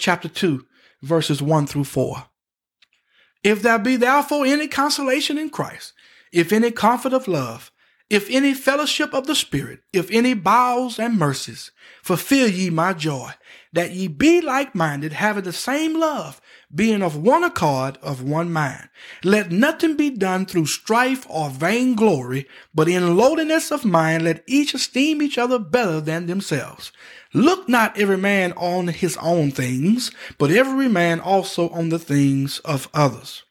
chapter 2, verses 1 through 4. If there be therefore any consolation in Christ, if any comfort of love, if any fellowship of the Spirit, if any bowels and mercies, fulfill ye my joy, that ye be like minded, having the same love, being of one accord, of one mind. Let nothing be done through strife or vainglory, but in lowliness of mind let each esteem each other better than themselves. Look not every man on his own things, but every man also on the things of others.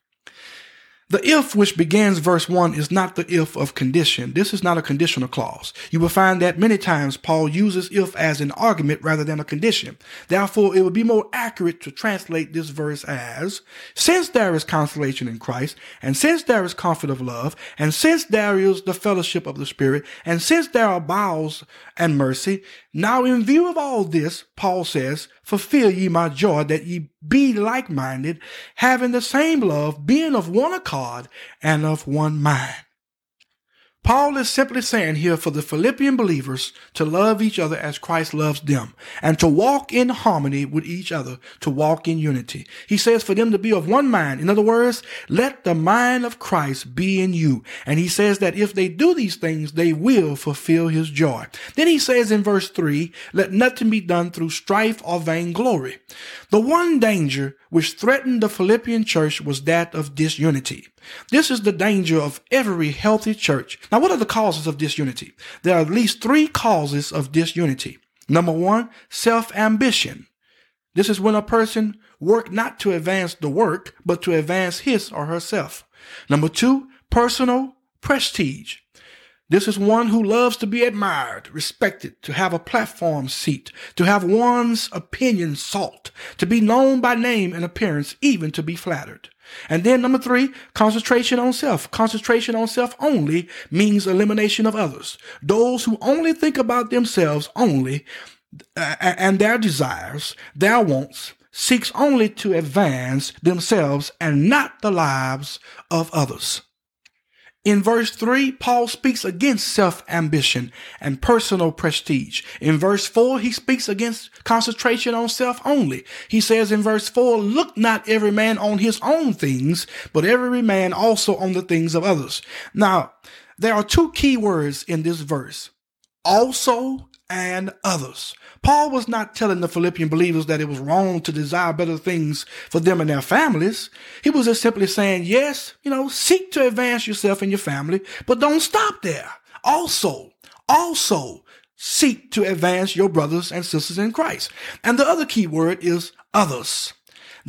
The if which begins verse 1 is not the if of condition. This is not a conditional clause. You will find that many times Paul uses if as an argument rather than a condition. Therefore, it would be more accurate to translate this verse as, since there is consolation in Christ, and since there is comfort of love, and since there is the fellowship of the Spirit, and since there are bowels and mercy, now in view of all this, Paul says, fulfill ye my joy that ye be like minded, having the same love, being of one accord and of one mind. Paul is simply saying here for the Philippian believers to love each other as Christ loves them and to walk in harmony with each other, to walk in unity. He says for them to be of one mind. In other words, let the mind of Christ be in you. And he says that if they do these things, they will fulfill his joy. Then he says in verse three, let nothing be done through strife or vainglory. The one danger which threatened the Philippian church was that of disunity. This is the danger of every healthy church. Now, what are the causes of disunity? There are at least three causes of disunity. Number one, self-ambition. This is when a person work not to advance the work, but to advance his or herself. Number two, personal prestige. This is one who loves to be admired, respected, to have a platform seat, to have one's opinion sought, to be known by name and appearance, even to be flattered. And then number three, concentration on self. Concentration on self only means elimination of others. Those who only think about themselves only uh, and their desires, their wants, seeks only to advance themselves and not the lives of others. In verse 3, Paul speaks against self ambition and personal prestige. In verse 4, he speaks against concentration on self only. He says in verse 4, Look not every man on his own things, but every man also on the things of others. Now, there are two key words in this verse also and others. Paul was not telling the Philippian believers that it was wrong to desire better things for them and their families. He was just simply saying, yes, you know, seek to advance yourself and your family, but don't stop there. Also, also seek to advance your brothers and sisters in Christ. And the other key word is others.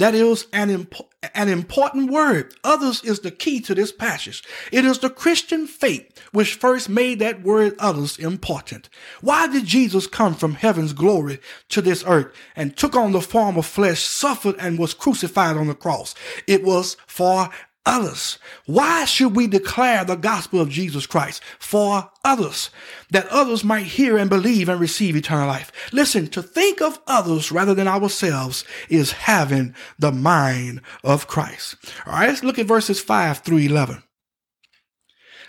That is an, imp- an important word. Others is the key to this passage. It is the Christian faith which first made that word others important. Why did Jesus come from heaven's glory to this earth and took on the form of flesh, suffered and was crucified on the cross? It was for others. Why should we declare the gospel of Jesus Christ for others? That others might hear and believe and receive eternal life. Listen, to think of others rather than ourselves is having the mind of Christ. All right, let's look at verses 5 through 11.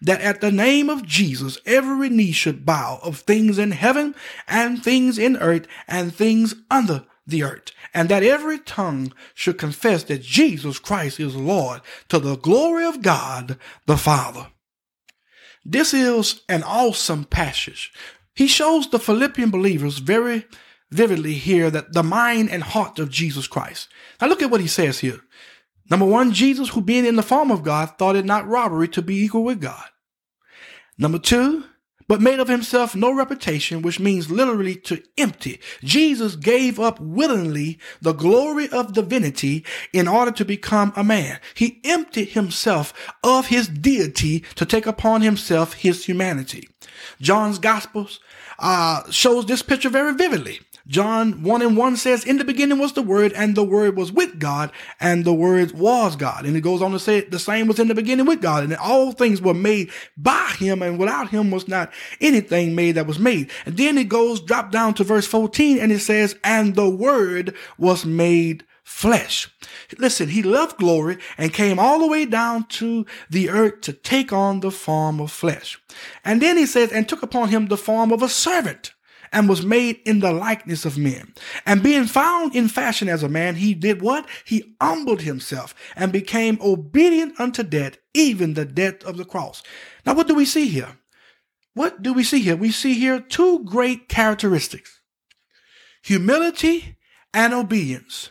that at the name of Jesus every knee should bow of things in heaven and things in earth and things under the earth, and that every tongue should confess that Jesus Christ is Lord to the glory of God the Father. This is an awesome passage. He shows the Philippian believers very vividly here that the mind and heart of Jesus Christ. Now look at what he says here. Number one, Jesus, who being in the form of God, thought it not robbery to be equal with God. Number two, but made of himself no reputation, which means literally to empty. Jesus gave up willingly the glory of divinity in order to become a man. He emptied himself of his deity to take upon himself his humanity. John's Gospels uh, shows this picture very vividly. John 1 and 1 says, In the beginning was the Word, and the Word was with God, and the Word was God. And it goes on to say, The same was in the beginning with God, and all things were made by Him, and without Him was not anything made that was made. And then it goes, drop down to verse 14, and it says, And the Word was made flesh. Listen, he loved glory and came all the way down to the earth to take on the form of flesh. And then he says, and took upon him the form of a servant and was made in the likeness of men. And being found in fashion as a man, he did what? He humbled himself and became obedient unto death, even the death of the cross. Now, what do we see here? What do we see here? We see here two great characteristics humility and obedience.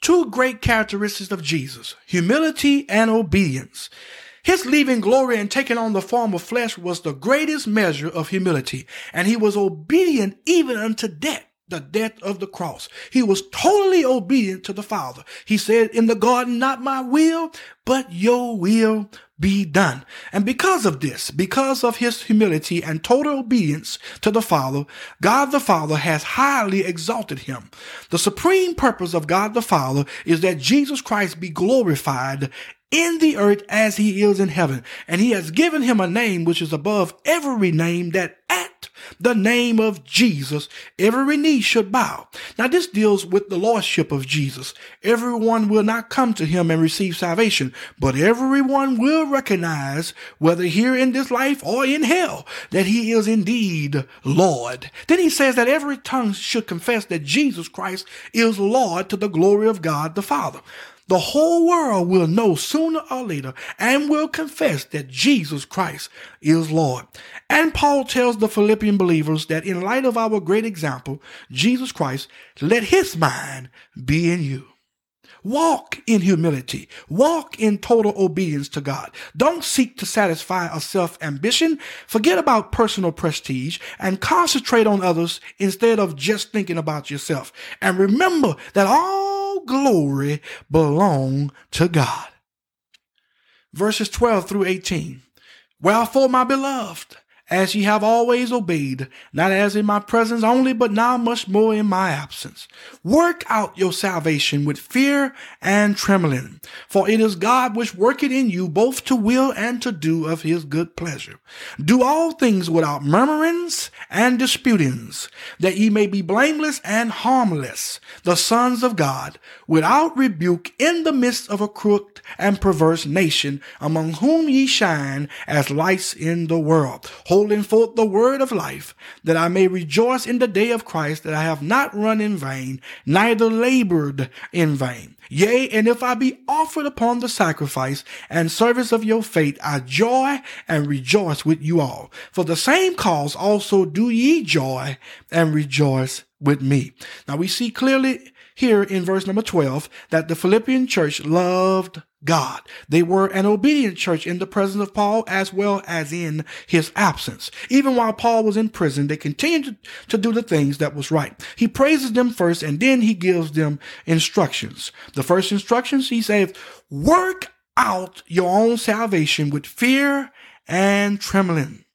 Two great characteristics of Jesus humility and obedience. His leaving glory and taking on the form of flesh was the greatest measure of humility, and he was obedient even unto death the death of the cross. He was totally obedient to the Father. He said in the garden, not my will, but your will be done. And because of this, because of his humility and total obedience to the Father, God the Father has highly exalted him. The supreme purpose of God the Father is that Jesus Christ be glorified in the earth as he is in heaven. And he has given him a name which is above every name that at the name of Jesus, every knee should bow. Now this deals with the lordship of Jesus. Everyone will not come to him and receive salvation, but everyone will recognize, whether here in this life or in hell, that he is indeed Lord. Then he says that every tongue should confess that Jesus Christ is Lord to the glory of God the Father. The whole world will know sooner or later and will confess that Jesus Christ is Lord. And Paul tells the Philippian believers that in light of our great example, Jesus Christ, let his mind be in you. Walk in humility. Walk in total obedience to God. Don't seek to satisfy a self ambition. Forget about personal prestige and concentrate on others instead of just thinking about yourself. And remember that all glory belong to God. Verses 12 through 18. Wherefore, my beloved, as ye have always obeyed, not as in my presence only, but now much more in my absence. Work out your salvation with fear and trembling, for it is God which worketh in you both to will and to do of his good pleasure. Do all things without murmurings and disputings, that ye may be blameless and harmless, the sons of God, without rebuke in the midst of a crooked and perverse nation, among whom ye shine as lights in the world holding forth the word of life, that I may rejoice in the day of Christ, that I have not run in vain, neither labored in vain. Yea, and if I be offered upon the sacrifice and service of your faith, I joy and rejoice with you all. For the same cause also do ye joy and rejoice with me. Now we see clearly here in verse number 12 that the Philippian church loved God. They were an obedient church in the presence of Paul as well as in his absence. Even while Paul was in prison, they continued to do the things that was right. He praises them first and then he gives them instructions. The first instructions he says, work out your own salvation with fear and trembling.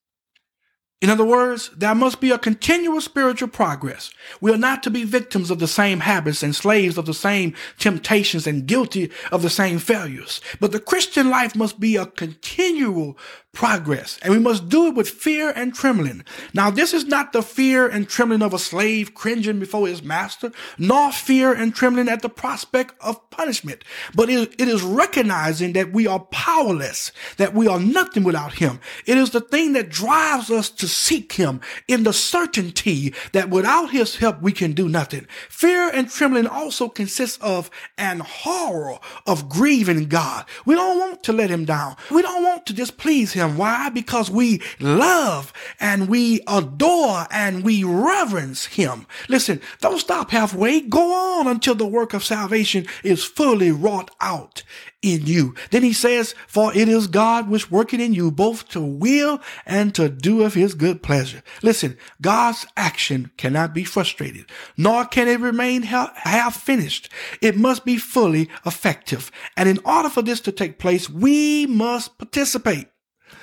In other words, there must be a continual spiritual progress. We are not to be victims of the same habits and slaves of the same temptations and guilty of the same failures. But the Christian life must be a continual progress, and we must do it with fear and trembling. Now, this is not the fear and trembling of a slave cringing before his master, nor fear and trembling at the prospect of punishment, but it is recognizing that we are powerless, that we are nothing without him. It is the thing that drives us to seek him in the certainty that without his help, we can do nothing. Fear and trembling also consists of an horror of grieving God. We don't want to let him down. We don't want to displease him him. Why? Because we love and we adore and we reverence him. Listen, don't stop halfway. Go on until the work of salvation is fully wrought out in you. Then he says, for it is God which working in you both to will and to do of his good pleasure. Listen, God's action cannot be frustrated, nor can it remain half finished. It must be fully effective. And in order for this to take place, we must participate.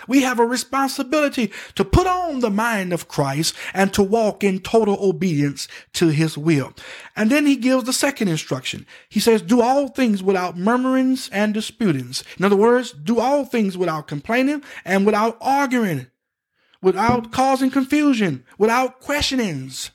We have a responsibility to put on the mind of Christ and to walk in total obedience to his will. And then he gives the second instruction. He says, do all things without murmurings and disputings. In other words, do all things without complaining and without arguing, without causing confusion, without questionings.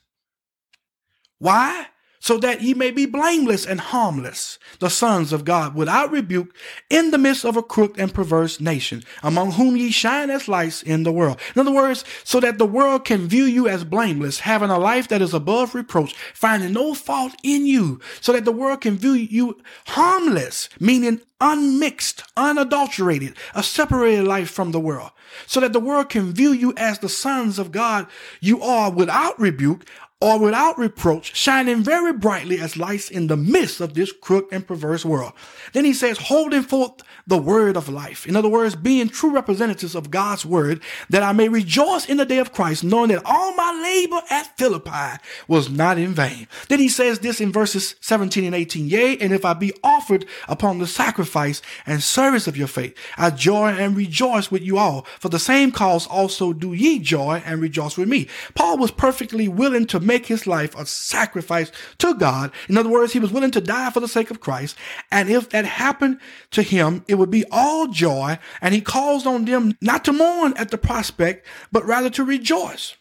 Why? So that ye may be blameless and harmless, the sons of God, without rebuke, in the midst of a crooked and perverse nation, among whom ye shine as lights in the world. In other words, so that the world can view you as blameless, having a life that is above reproach, finding no fault in you, so that the world can view you harmless, meaning unmixed, unadulterated, a separated life from the world, so that the world can view you as the sons of God you are without rebuke, or without reproach, shining very brightly as lights in the midst of this crooked and perverse world. Then he says, holding forth the word of life. In other words, being true representatives of God's word, that I may rejoice in the day of Christ, knowing that all my labor at Philippi was not in vain. Then he says this in verses 17 and 18, Yea, and if I be offered upon the sacrifice and service of your faith, I joy and rejoice with you all. For the same cause also do ye joy and rejoice with me. Paul was perfectly willing to make make his life a sacrifice to God. In other words, he was willing to die for the sake of Christ. And if that happened to him, it would be all joy. And he calls on them not to mourn at the prospect, but rather to rejoice.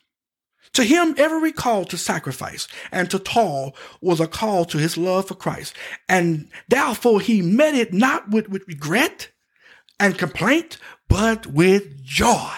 To him, every call to sacrifice and to toil was a call to his love for Christ. And therefore he met it not with, with regret and complaint, but with joy.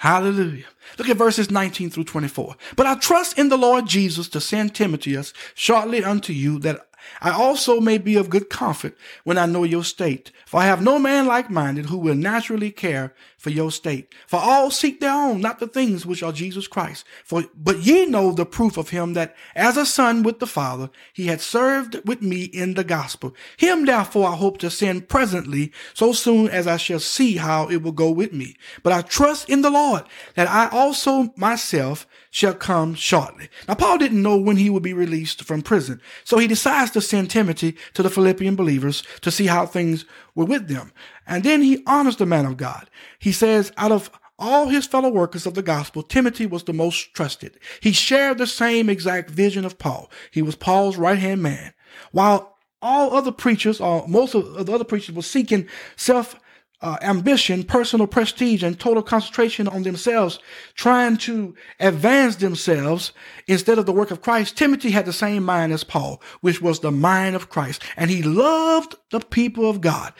Hallelujah. Look at verses 19 through 24. But I trust in the Lord Jesus to send Timotheus shortly unto you that I also may be of good comfort when I know your state. For I have no man like minded who will naturally care for your state. For all seek their own, not the things which are Jesus Christ. For, but ye know the proof of him that as a son with the Father, he had served with me in the gospel. Him therefore I hope to send presently, so soon as I shall see how it will go with me. But I trust in the Lord that I also myself shall come shortly. Now, Paul didn't know when he would be released from prison, so he decides to send Timothy to the Philippian believers to see how things were with them. And then he honors the man of God. He says, out of all his fellow workers of the gospel, Timothy was the most trusted. He shared the same exact vision of Paul. He was Paul's right hand man. While all other preachers, or most of the other preachers, were seeking self uh, ambition, personal prestige, and total concentration on themselves, trying to advance themselves instead of the work of Christ, Timothy had the same mind as Paul, which was the mind of Christ. And he loved the people of God.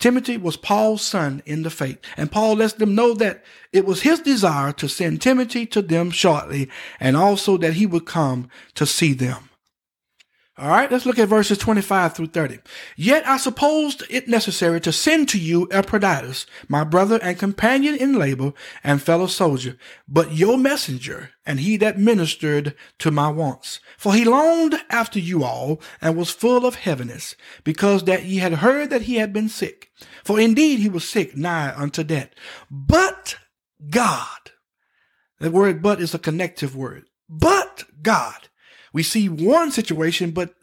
Timothy was Paul's son in the faith. And Paul lets them know that it was his desire to send Timothy to them shortly and also that he would come to see them. All right, let's look at verses 25 through 30. Yet I supposed it necessary to send to you Epaphroditus, my brother and companion in labor and fellow soldier, but your messenger and he that ministered to my wants. For he longed after you all and was full of heaviness, because that ye had heard that he had been sick. For indeed he was sick nigh unto death. But God, the word but is a connective word. But God we see one situation, but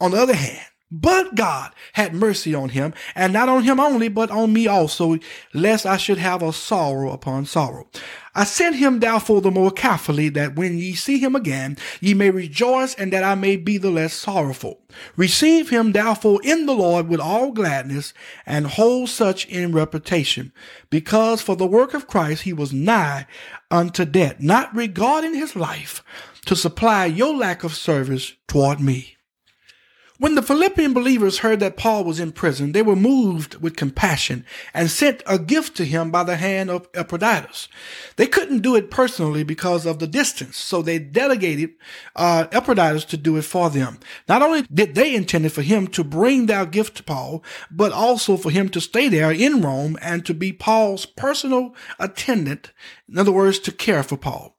on the other hand, but God had mercy on him, and not on him only, but on me also, lest I should have a sorrow upon sorrow. I sent him therefore the more carefully, that when ye see him again, ye may rejoice, and that I may be the less sorrowful. Receive him therefore in the Lord with all gladness, and hold such in reputation, because for the work of Christ he was nigh unto death, not regarding his life, to supply your lack of service toward me. When the Philippian believers heard that Paul was in prison, they were moved with compassion and sent a gift to him by the hand of Epaphroditus. They couldn't do it personally because of the distance, so they delegated uh, Epaphroditus to do it for them. Not only did they intend for him to bring their gift to Paul, but also for him to stay there in Rome and to be Paul's personal attendant, in other words, to care for Paul.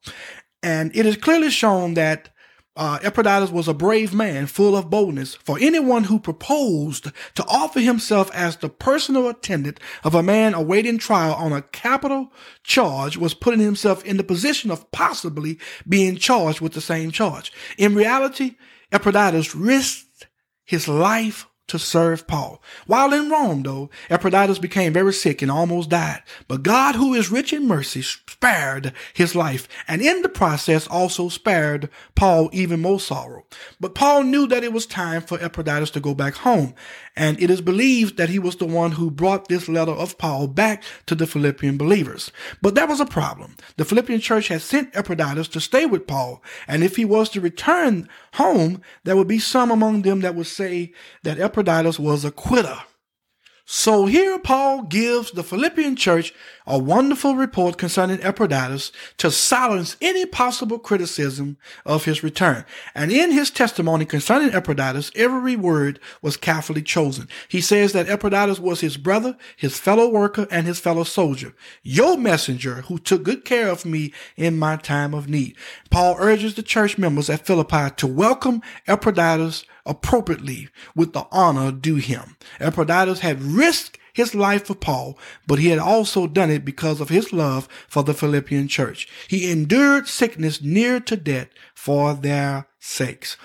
And it is clearly shown that uh, Epaphroditus was a brave man, full of boldness. For anyone who proposed to offer himself as the personal attendant of a man awaiting trial on a capital charge was putting himself in the position of possibly being charged with the same charge. In reality, Epaphroditus risked his life to serve Paul. While in Rome, though, Epaphroditus became very sick and almost died. But God, who is rich in mercy, spared his life, and in the process also spared Paul even more sorrow. But Paul knew that it was time for Epaphroditus to go back home, and it is believed that he was the one who brought this letter of Paul back to the Philippian believers. But there was a problem. The Philippian church had sent Epaphroditus to stay with Paul, and if he was to return home, there would be some among them that would say that Epaphroditus was a quitter. So here Paul gives the Philippian church a wonderful report concerning Epaphroditus to silence any possible criticism of his return. And in his testimony concerning Epaphroditus, every word was carefully chosen. He says that Epaphroditus was his brother, his fellow worker, and his fellow soldier, your messenger who took good care of me in my time of need. Paul urges the church members at Philippi to welcome Epaphroditus appropriately with the honor due him. Epaphroditus had risked his life for Paul, but he had also done it because of his love for the Philippian church. He endured sickness near to death for their sakes.